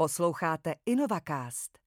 Posloucháte InnovaCast,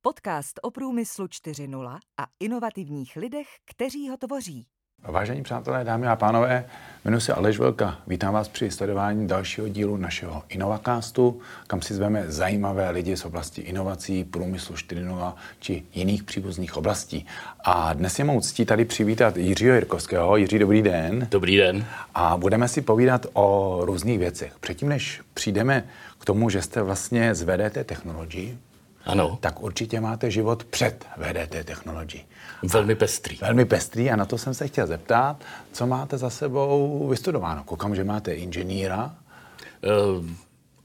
podcast o průmyslu 4.0 a inovativních lidech, kteří ho tvoří. Vážení přátelé, dámy a pánové, jmenuji se Aleš Velka. Vítám vás při sledování dalšího dílu našeho InnovaCastu, kam si zveme zajímavé lidi z oblasti inovací, průmyslu 4.0 či jiných příbuzných oblastí. A dnes je mou ctí tady přivítat Jiřího Jirkovského. Jiří, dobrý den. Dobrý den. A budeme si povídat o různých věcech. Předtím, než přijdeme k tomu, že jste vlastně z VDT Technology, ano. tak určitě máte život před VDT Technology. Velmi pestrý. Velmi pestrý a na to jsem se chtěl zeptat, co máte za sebou vystudováno. Koukám, že máte inženýra. Uh,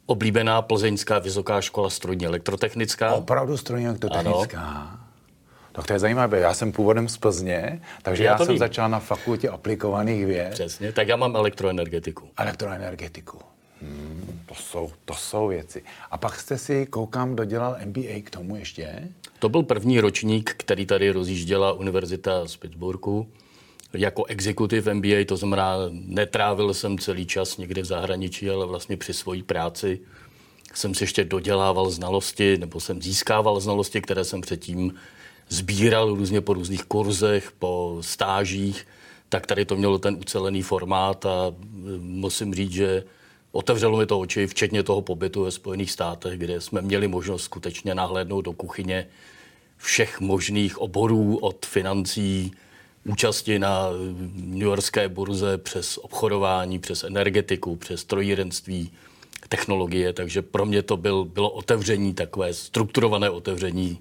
oblíbená plzeňská vysoká škola strojní elektrotechnická. Opravdu strojní elektrotechnická. Ano. Tak to je zajímavé. Já jsem původem z Plzně, takže já, já jsem vím. začal na fakultě aplikovaných věd. Přesně, tak já mám elektroenergetiku. Elektroenergetiku. Hmm, to, jsou, to jsou věci. A pak jste si, koukám, dodělal MBA k tomu ještě? To byl první ročník, který tady rozjížděla Univerzita z Pittsburghu jako executive MBA, to znamená, netrávil jsem celý čas někde v zahraničí, ale vlastně při své práci jsem si ještě dodělával znalosti, nebo jsem získával znalosti, které jsem předtím sbíral různě po různých kurzech, po stážích, tak tady to mělo ten ucelený formát a musím říct, že Otevřelo mi to oči, včetně toho pobytu ve Spojených státech, kde jsme měli možnost skutečně nahlédnout do kuchyně všech možných oborů od financí, účasti na New Yorkské burze přes obchodování, přes energetiku, přes strojírenství, technologie. Takže pro mě to byl, bylo otevření, takové strukturované otevření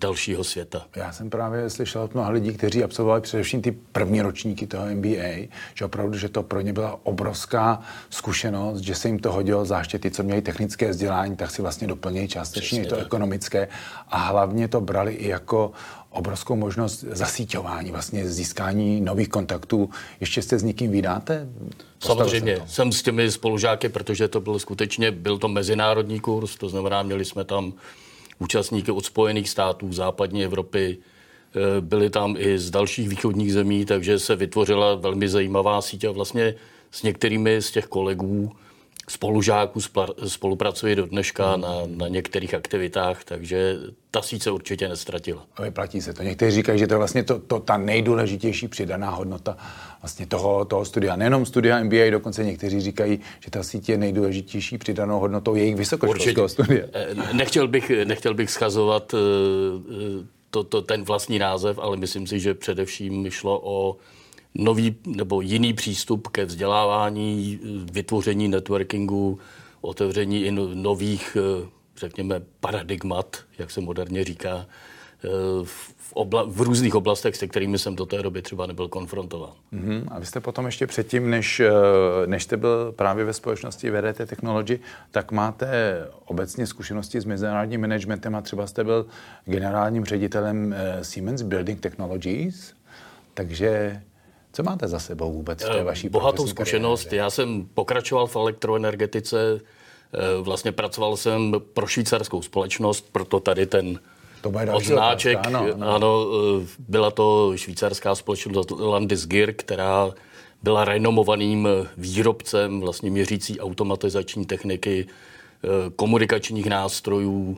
dalšího světa. Já jsem právě slyšel od mnoha lidí, kteří absolvovali především ty první ročníky toho MBA, že opravdu, že to pro ně byla obrovská zkušenost, že se jim to hodilo, zvláště ty, co měli technické vzdělání, tak si vlastně doplnějí částečně to tak. ekonomické a hlavně to brali i jako obrovskou možnost zasíťování, vlastně získání nových kontaktů. Ještě jste s někým vydáte? Samozřejmě, jsem s těmi spolužáky, protože to byl skutečně, byl to mezinárodní kurz, to znamená, měli jsme tam účastníky od Spojených států, západní Evropy, eh, byli tam i z dalších východních zemí, takže se vytvořila velmi zajímavá síť a vlastně s některými z těch kolegů, spolužáků spolupracuji do dneška hmm. na, na některých aktivitách, takže ta síť se určitě nestratila. A vyplatí se to. Někteří říkají, že to je vlastně to, to, ta nejdůležitější přidaná hodnota vlastně toho, toho studia. Nejenom studia MBA, dokonce někteří říkají, že ta síť je nejdůležitější přidanou hodnotou jejich vysokoškolského studia. Eh, nechtěl bych, nechtěl bych schazovat eh, eh, to, to, ten vlastní název, ale myslím si, že především šlo o nový nebo jiný přístup ke vzdělávání, vytvoření networkingu, otevření no, nových, řekněme, paradigmat, jak se moderně říká, v, obla- v různých oblastech, se kterými jsem do té doby třeba nebyl konfrontován. Mm-hmm. A vy jste potom ještě předtím, než, než jste byl právě ve společnosti VDT Technology, tak máte obecně zkušenosti s mezinárodním managementem a třeba jste byl generálním ředitelem Siemens Building Technologies, takže co máte za sebou vůbec v té vaší Bohatou zkušenost. Kariéře? Já jsem pokračoval v elektroenergetice, vlastně pracoval jsem pro švýcarskou společnost, proto tady ten to bude odznáček. Ano, ano. ano, byla to švýcarská společnost Landisgir, která byla renomovaným výrobcem vlastně měřící automatizační techniky, komunikačních nástrojů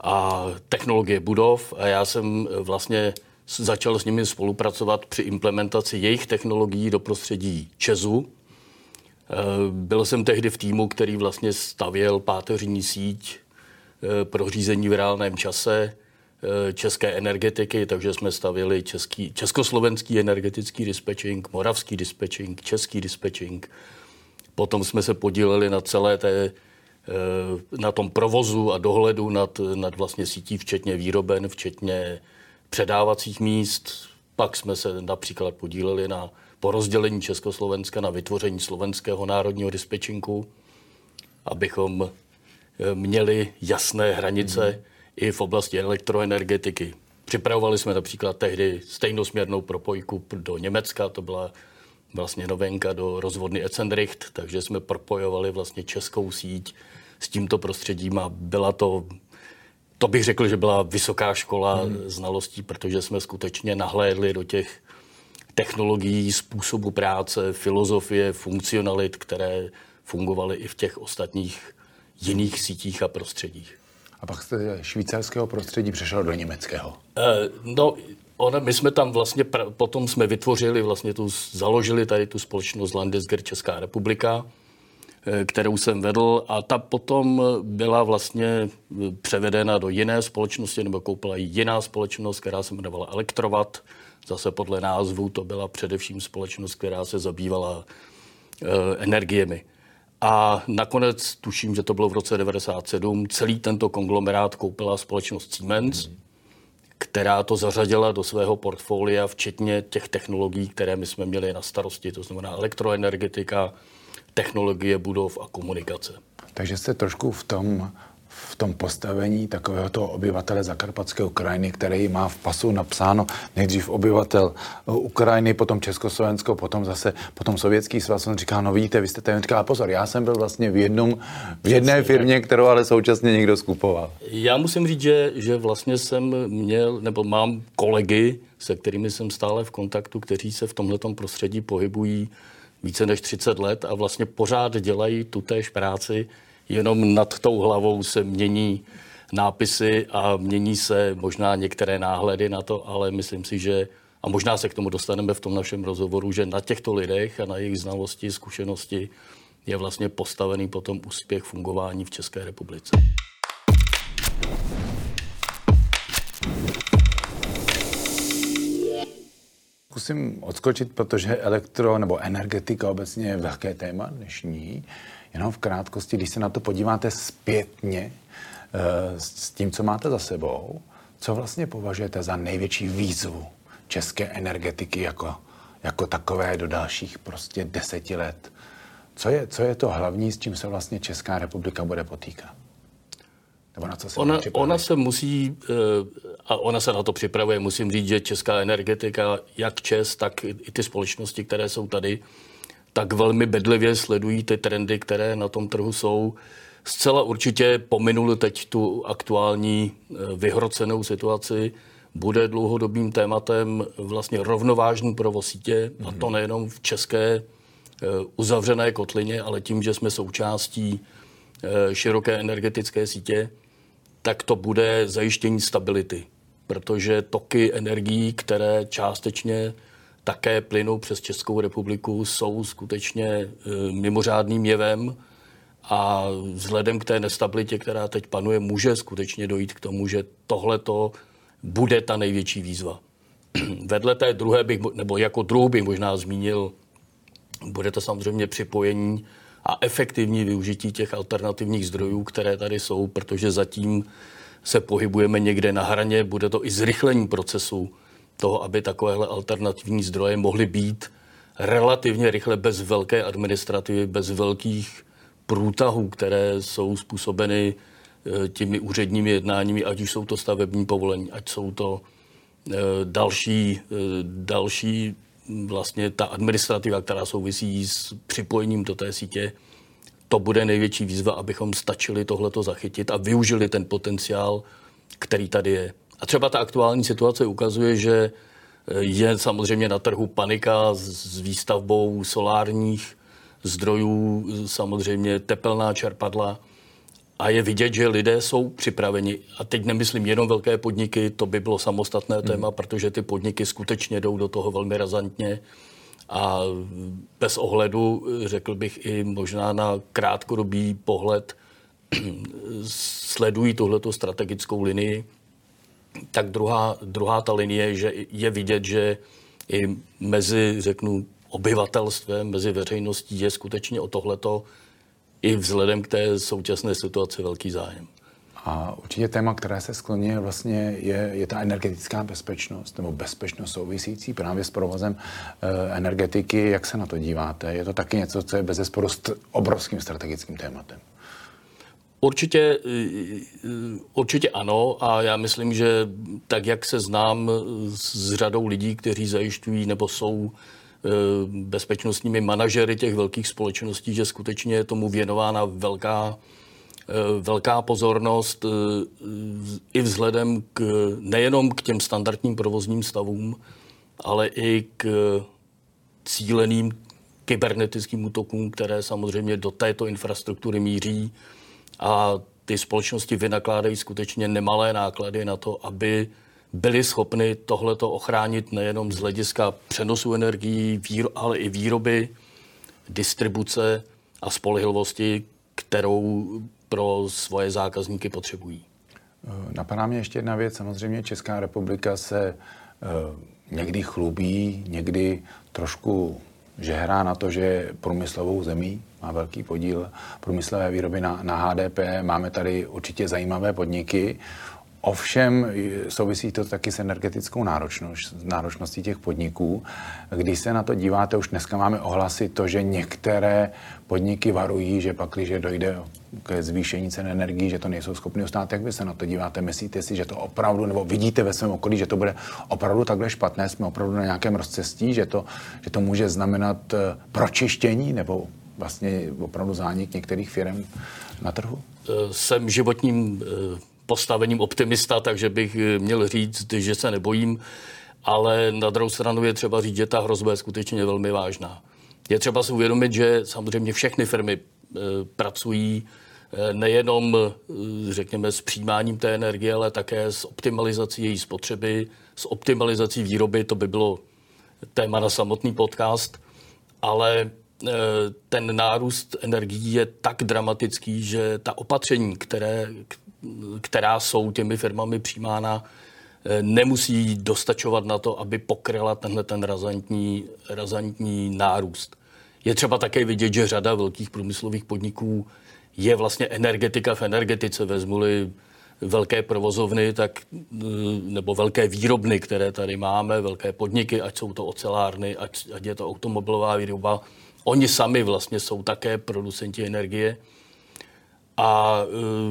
a technologie budov. A já jsem vlastně začal s nimi spolupracovat při implementaci jejich technologií do prostředí Česu. Byl jsem tehdy v týmu, který vlastně stavěl páteřní síť pro řízení v reálném čase Eh, české energetiky, takže jsme stavili český, československý energetický dispatching, moravský dispatching, český dispatching. Potom jsme se podíleli na celé té eh, na tom provozu a dohledu nad, nad vlastně sítí, včetně výroben, včetně předávacích míst. Pak jsme se například podíleli na porozdělení Československa, na vytvoření slovenského národního dispečinku, abychom eh, měli jasné hranice mm i v oblasti elektroenergetiky. Připravovali jsme například tehdy stejnosměrnou propojku do Německa, to byla vlastně novenka do rozvodny Ecenricht, takže jsme propojovali vlastně českou síť s tímto prostředím a byla to, to bych řekl, že byla vysoká škola hmm. znalostí, protože jsme skutečně nahlédli do těch technologií, způsobu práce, filozofie, funkcionalit, které fungovaly i v těch ostatních jiných sítích a prostředích. a pak jste švýcarského prostředí přešel do německého. Uh, no, ona, my jsme tam vlastně, pra, potom jsme vytvořili, vlastně tu, založili tady tu společnost Landesger Česká republika, kterou jsem vedl a ta potom byla vlastně eh, převedena do jiné společnosti, nebo koupila jiná společnost, která se jmenovala Elektrovat. Zase podle názvu to byla především společnost, která se zabývala e, energiemi. A nakonec, tuším, že to bylo v roce 97, celý tento konglomerát koupila společnost Siemens, mm která to zařadila do svého portfolia, včetně těch technologií, které my jsme měli na starosti, to znamená elektroenergetika, technologie budov a komunikace. Takže jste trošku v tom v tom postavení takového toho obyvatele zakarpatské Ukrajiny, který má v pasu napsáno nejdřív obyvatel Ukrajiny, potom Československo, potom zase potom Sovětský svaz. On říká, no vidíte, vy jste tady říká, pozor, já jsem byl vlastně v, jednom, v jedné firmě, kterou ale současně někdo skupoval. Já musím říct, že, že vlastně jsem měl, nebo mám kolegy, se kterými jsem stále v kontaktu, kteří se v tomto prostředí pohybují více než 30 let a vlastně pořád dělají tutéž práci, jenom nad tou hlavou se mění nápisy a mění se možná některé náhledy na to, ale myslím si, že a možná se k tomu dostaneme v tom našem rozhovoru, že na těchto lidech a na jejich znalosti, zkušenosti je vlastně postavený potom úspěch fungování v České republice. Zkusím odskočit, protože elektro nebo energetika obecně je velké téma dnešní. Jenom v krátkosti, když se na to podíváte zpětně eh, s tím, co máte za sebou, co vlastně považujete za největší výzvu české energetiky jako, jako takové do dalších prostě deseti let? Co je, co je to hlavní, s čím se vlastně Česká republika bude potýkat? Nebo na co se ona, ona se musí, eh, a ona se na to připravuje, musím říct, že česká energetika, jak Čes, tak i ty společnosti, které jsou tady, tak velmi bedlivě sledují ty trendy, které na tom trhu jsou. Zcela určitě pominuli teď tu aktuální eh, vyhrocenou situaci. Bude dlouhodobým tématem vlastně rovnovážný provoz sítě, mm-hmm. a to mhm. nejenom v české eh, uzavřené kotlině, ale tím, že jsme součástí eh, široké energetické sítě, tak to bude zajištění stability. Protože toky energií, které částečně také plynou přes Českou republiku, jsou skutečně e, mimořádným jevem a vzhledem k té nestabilitě, která teď panuje, může skutečně dojít k tomu, že tohle to bude ta největší výzva. Vedle té druhé bych, nebo jako druhou bych možná zmínil, bude to samozřejmě připojení a efektivní využití těch alternativních zdrojů, které tady jsou, protože zatím se pohybujeme někde na hraně, bude to i zrychlení procesu toho, aby takovéhle alternativní zdroje mohly být relativně rychle bez velké administrativy, bez velkých průtahů, které jsou způsobeny eh, těmi úředními jednáními, ať už jsou to stavební povolení, ať jsou to eh, další, eh, další vlastně ta administrativa, která souvisí s připojením do té sítě, to bude největší výzva, abychom stačili tohleto zachytit a využili ten potenciál, který tady je. A třeba ta aktuální situace ukazuje, že eh, je samozřejmě na trhu panika s výstavbou solárních zdrojů, samozřejmě tepelná čerpadla. A je vidět, že lidé jsou připraveni. A teď nemyslím jenom velké podniky, to by bylo samostatné hmm. téma, protože ty podniky skutečně jdou do toho velmi razantně. A bez ohledu, řekl bych i možná na krátkodobý pohled, sledují tuhleto strategickou linii tak druhá, druhá ta linie, že je vidět, že i mezi, řeknu, obyvatelstvem, mezi veřejností je skutečně o tohleto i vzhledem k té současné situaci velký zájem. A určitě téma, které se skloňuje, vlastně je, je ta energetická bezpečnost nebo bezpečnost souvisící právě s provozem e, energetiky. Jak se na to díváte? Je to taky něco, co je bez st- obrovským strategickým tématem? Určitě, určitě ano a já myslím, že tak, jak se znám s řadou lidí, kteří zajišťují nebo jsou eh, bezpečnostními manažery těch velkých společností, že skutečně je tomu věnována velká, eh, velká pozornost eh, i vzhledem k, nejenom k těm standardním provozním stavům, ale i k cíleným kybernetickým útokům, které samozřejmě do této infrastruktury míří. A ty společnosti vynakládají skutečně nemalé náklady na to, aby byli schopni tohleto ochránit nejenom z hlediska přenosu energií, ale i výroby, distribuce a spolehlivosti, kterou pro svoje zákazníky potřebují. Napadá mě ještě jedna věc. Samozřejmě Česká republika se uh, někdy chlubí, někdy trošku žehrá na to, že průmyslovou zemí, má velký podíl průmyslové výroby na, na HDP. Máme tady určitě zajímavé podniky. Ovšem souvisí to taky s energetickou náročnost, náročností těch podniků. Když se na to díváte, už dneska máme ohlasy to, že některé podniky varují, že pak, když dojde ke zvýšení cen energií, že to nejsou schopni ustát. Jak vy se na to díváte? Myslíte si, že to opravdu, nebo vidíte ve svém okolí, že to bude opravdu takhle špatné? Jsme opravdu na nějakém rozcestí, že to, že to může znamenat eh, pročištění nebo vlastně opravdu zánik některých firm na trhu? Eh, jsem životním eh, postavením optimista, takže bych měl říct, že se nebojím, ale na druhou stranu je třeba říct, že ta hrozba je skutečně velmi vážná. Je třeba si uvědomit, že samozřejmě všechny firmy pracují nejenom, e, řekněme, s přijímáním té energie, ale také s optimalizací její spotřeby, s optimalizací výroby, to by bylo téma na samotný podcast, ale ten nárůst energií je tak dramatický, že ta opatření, které, která jsou těmi firmami přijímána, eh, nemusí dostačovat na to, aby pokryla tenhle ten razantní, razantní nárůst. Je třeba také vidět, že řada velkých průmyslových podniků je vlastně energetika v energetice. Vezmuli velké provozovny, tak, eh, nebo velké výrobny, které tady máme, velké podniky, ať jsou to ocelárny, ať, ať je to automobilová výroba, oni sami vlastně jsou také producenti energie. A e,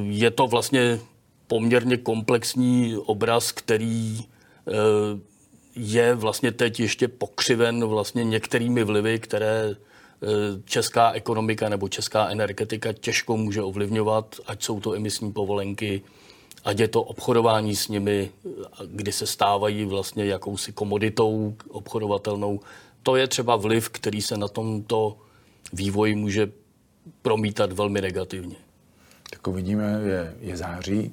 je to vlastně poměrně komplexní obraz, který e, je vlastně teď ještě pokřiven vlastně některými vlivy, které česká ekonomika nebo česká energetika těžko může ovlivňovat, ať jsou to emisní povolenky, ať je to obchodování s nimi, kdy se stávají vlastně jakousi komoditou obchodovatelnou. To je třeba vliv, který se na tomto vývoji může promítat velmi negativně. Tak uvidíme, je, je září,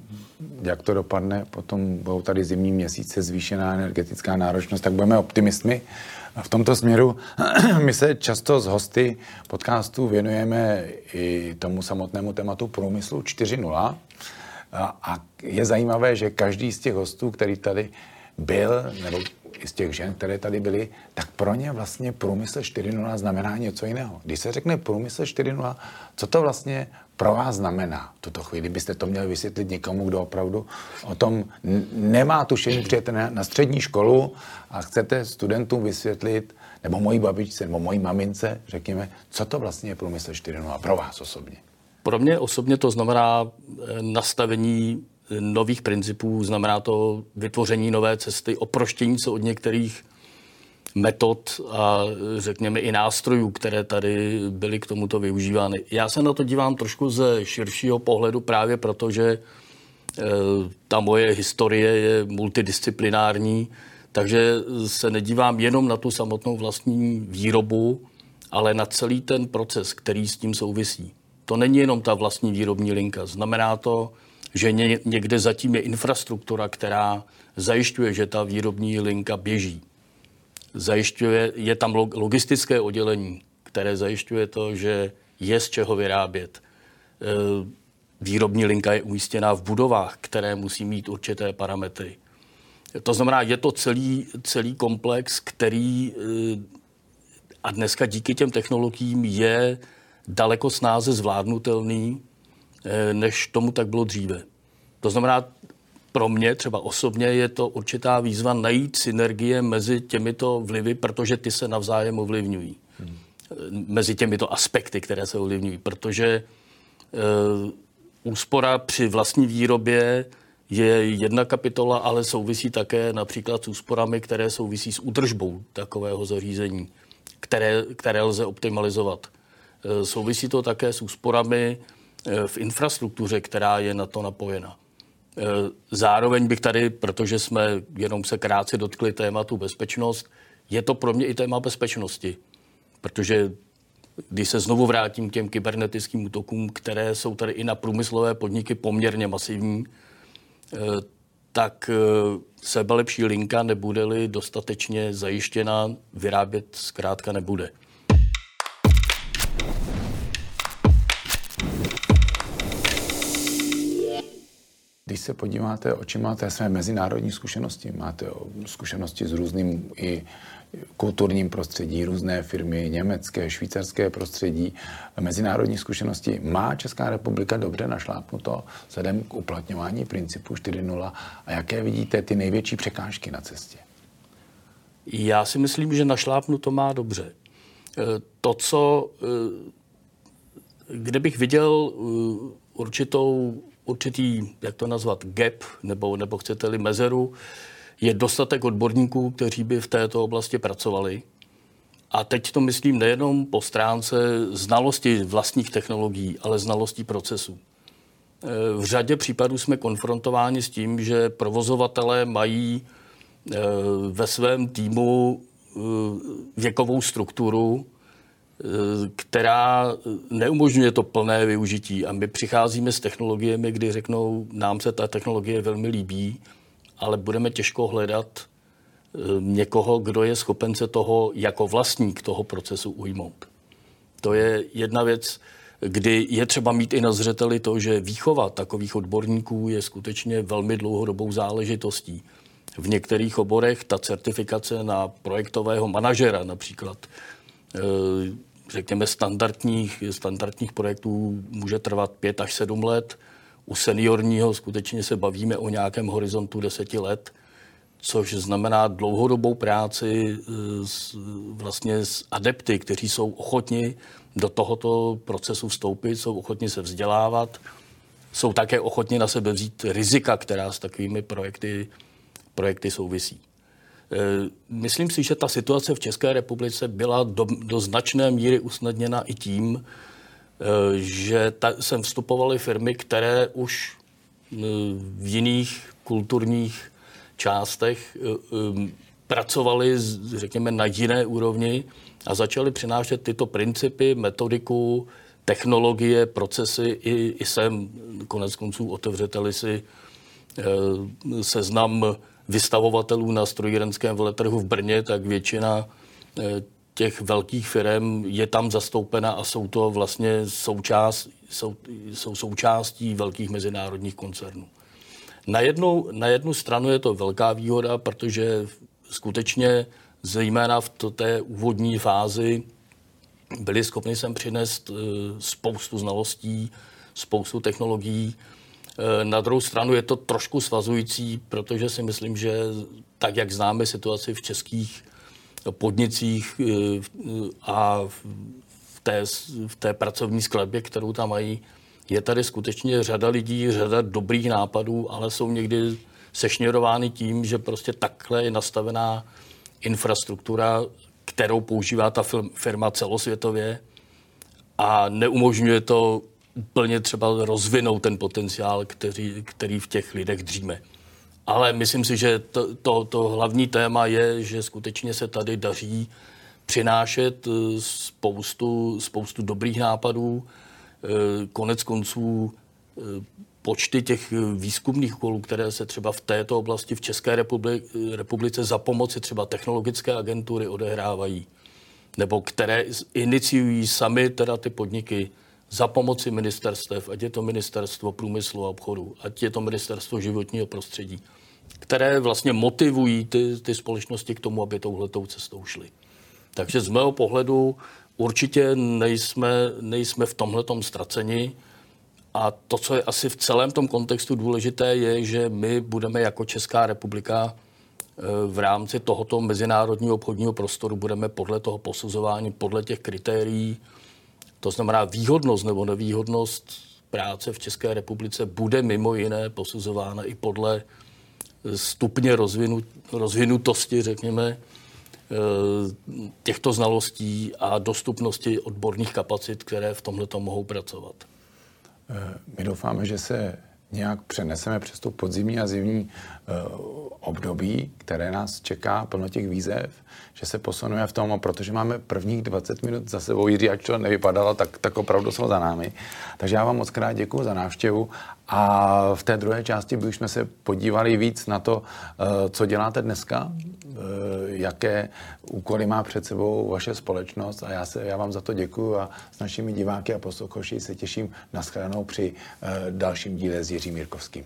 jak to dopadne, potom budou tady zimní měsíce, zvýšená energetická náročnost, tak budeme optimistmi. V tomto směru my se často z hosty podcastu věnujeme i tomu samotnému tématu průmyslu 4.0. A, je zajímavé, že každý z těch hostů, který tady byl, nebo z těch žen, které tady byly, tak pro ně vlastně průmysl 4.0 znamená něco jiného. Když se řekne průmysl 4.0, co to vlastně pro vás znamená v tuto chvíli? Byste to měli vysvětlit někomu, kdo opravdu o tom nemá tušení, přijete na, na střední školu a chcete studentům vysvětlit, nebo mojí babičce, nebo mojí mamince, řekněme, co to vlastně je průmysl 4.0 pro vás osobně? Pro mě osobně to znamená eh, nastavení nových principů, znamená to vytvoření nové cesty, oproštění se od některých metod a řekněme i nástrojů, které tady byly k tomuto využívány. Já se na to dívám trošku ze širšího pohledu právě proto, že eh, ta moje historie je multidisciplinární, takže se nedívám jenom na tu samotnou vlastní výrobu, ale na celý ten proces, který s tím souvisí. To není jenom ta vlastní výrobní linka. Znamená to, že někde zatím je infrastruktura, která zajišťuje, že ta výrobní linka běží zajišťuje, je tam logistické oddělení, které zajišťuje to, že je z čeho vyrábět. E, výrobní linka je umístěná v budovách, které musí mít určité parametry. To znamená, je to celý, celý komplex, který e, a dneska díky těm technologiím je daleko snáze zvládnutelný, než tomu tak bylo dříve. To znamená, pro mě třeba osobně je to určitá výzva najít synergie mezi těmito vlivy, protože ty se navzájem ovlivňují. Hmm. Mezi těmito aspekty, které se ovlivňují. Protože e, úspora při vlastní výrobě je jedna kapitola, ale souvisí také například s úsporami, které souvisí s údržbou takového zařízení, které, které lze optimalizovat. E, souvisí to také s úsporami v infrastruktuře, která je na to napojena. Eh, zároveň bych tady, protože jsme jenom se krátce dotkli tématu bezpečnost, je to pro mě i téma bezpečnosti, protože když se znovu vrátím k těm kybernetickým útokům, které jsou tady i na průmyslové podniky poměrně masivní, eh, tak sebelepší linka nebude-li dostatečně zajištěna, vyrábět zkrátka nebude. Když se podíváte očima té své mezinárodní zkušenosti, máte zkušenosti s různým i kulturním prostředí, různé firmy, německé, švýcarské prostředí, mezinárodní zkušenosti. Má Česká republika dobře našlápnuto vzhledem k uplatňování principu 4.0 a jaké vidíte ty největší překážky na cestě? Já si myslím, že našlápnuto má dobře. E, to, co, e, kde bych viděl e, určitou určitý, jak to nazvat, gap, nebo, nebo chcete-li mezeru, je dostatek odborníků, kteří by v této oblasti pracovali. A teď to myslím nejenom po stránce znalosti vlastních technologií, ale znalosti procesů. E, v řadě případů jsme konfrontováni s tím, že provozovatelé mají e, ve svém týmu e, věkovou strukturu, která neumožňuje to plné využití. A my přicházíme s technologiemi, kdy řeknou, nám se ta technologie velmi líbí, ale budeme těžko hledat eh, někoho, kdo je schopen se toho jako vlastník toho procesu ujmout. To je jedna věc, kdy je třeba mít i na zřeteli to, že výchova takových odborníků je skutečně velmi dlouhodobou záležitostí. V některých oborech ta certifikace na projektového manažera například eh, řekněme, standardních, standardních projektů může trvat pět až sedm let. U seniorního skutečně se bavíme o nějakém horizontu deseti let, což znamená dlouhodobou práci eh, s, vlastně s adepty, kteří jsou ochotni do tohoto procesu vstoupit, jsou ochotni se vzdělávat, jsou také ochotni na sebe vzít rizika, která s takovými projekty, projekty souvisí. Eh, myslím si, že ta situace v České republice byla do, do značné míry usnadněna i tím, eh, že ta, sem vstupovaly firmy, které už eh, v jiných kulturních částech pracovaly, řekněme, na jiné úrovni a začaly přinášet tyto principy, metodiku, technologie, procesy i, i sem. Konec konců otevřeteli si seznam vystavovatelů na strojírenském veletrhu v Brně, tak většina eh, těch velkých firm je tam zastoupena a jsou to vlastně součást, jsou, jsou součástí velkých mezinárodních koncernů. Na jednu, na jednu stranu je to velká výhoda, protože skutečně zejména v té úvodní fázi byli schopni sem přinést eh, spoustu znalostí, spoustu technologií, na druhou stranu je to trošku svazující, protože si myslím, že tak, jak známe situaci v českých podnicích eh, a v té, v té pracovní skladbě, kterou tam mají, je tady skutečně řada lidí, řada dobrých nápadů, ale jsou někdy sešněrovány tím, že prostě takhle je nastavená infrastruktura, kterou používá ta firma celosvětově a neumožňuje to úplně třeba rozvinout ten potenciál, který, který v těch lidech dříme. Ale myslím si, že to, to, to hlavní téma je, že skutečně se tady daří přinášet eh, spoustu, spoustu dobrých nápadů. Eh, konec konců eh, počty těch výzkumných úkolů, které se třeba v této oblasti v České republice za pomoci třeba technologické agentury odehrávají, nebo které iniciují sami teda ty podniky, za pomoci ministerstev, ať je to ministerstvo průmyslu a obchodu, ať je to ministerstvo životního prostředí, které vlastně motivují ty, ty společnosti k tomu, aby touhletou cestou šly. Takže z mého pohledu určitě nejsme, nejsme v tomhletom ztraceni. A to, co je asi v celém tom kontextu důležité, je, že my budeme jako Česká republika eh, v rámci tohoto mezinárodního obchodního prostoru budeme podle toho posuzování, podle těch kritérií to znamená výhodnost nebo nevýhodnost práce v České republice bude mimo jiné posuzována i podle stupně rozvinu, rozvinutosti, řekněme, eh, těchto znalostí a dostupnosti odborných kapacit, které v tomhle mohou pracovat. Eh, my doufáme, že se nějak přeneseme přes to podzimní a zimní uh, období, které nás čeká plno těch výzev, že se posuneme v tom, protože máme prvních 20 minut za sebou, Jiří, ať to nevypadalo, tak, tak opravdu jsou za námi. Takže já vám moc krát děkuji za návštěvu a v té druhé části bychom se podívali víc na to, uh, co děláte dneska, uh, jaké úkoly má před sebou vaše společnost a já, se, já vám za to děkuji a s našimi diváky a posluchači se těším na shledanou při dalším díle s Jiřím Jirkovským.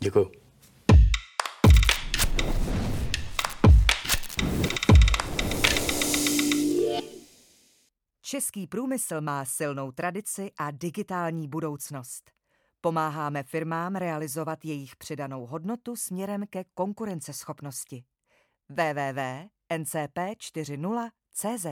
Děkuji. Český průmysl má silnou tradici a digitální budoucnost. Pomáháme firmám realizovat jejich přidanou hodnotu směrem ke konkurenceschopnosti. www.ncp40.cz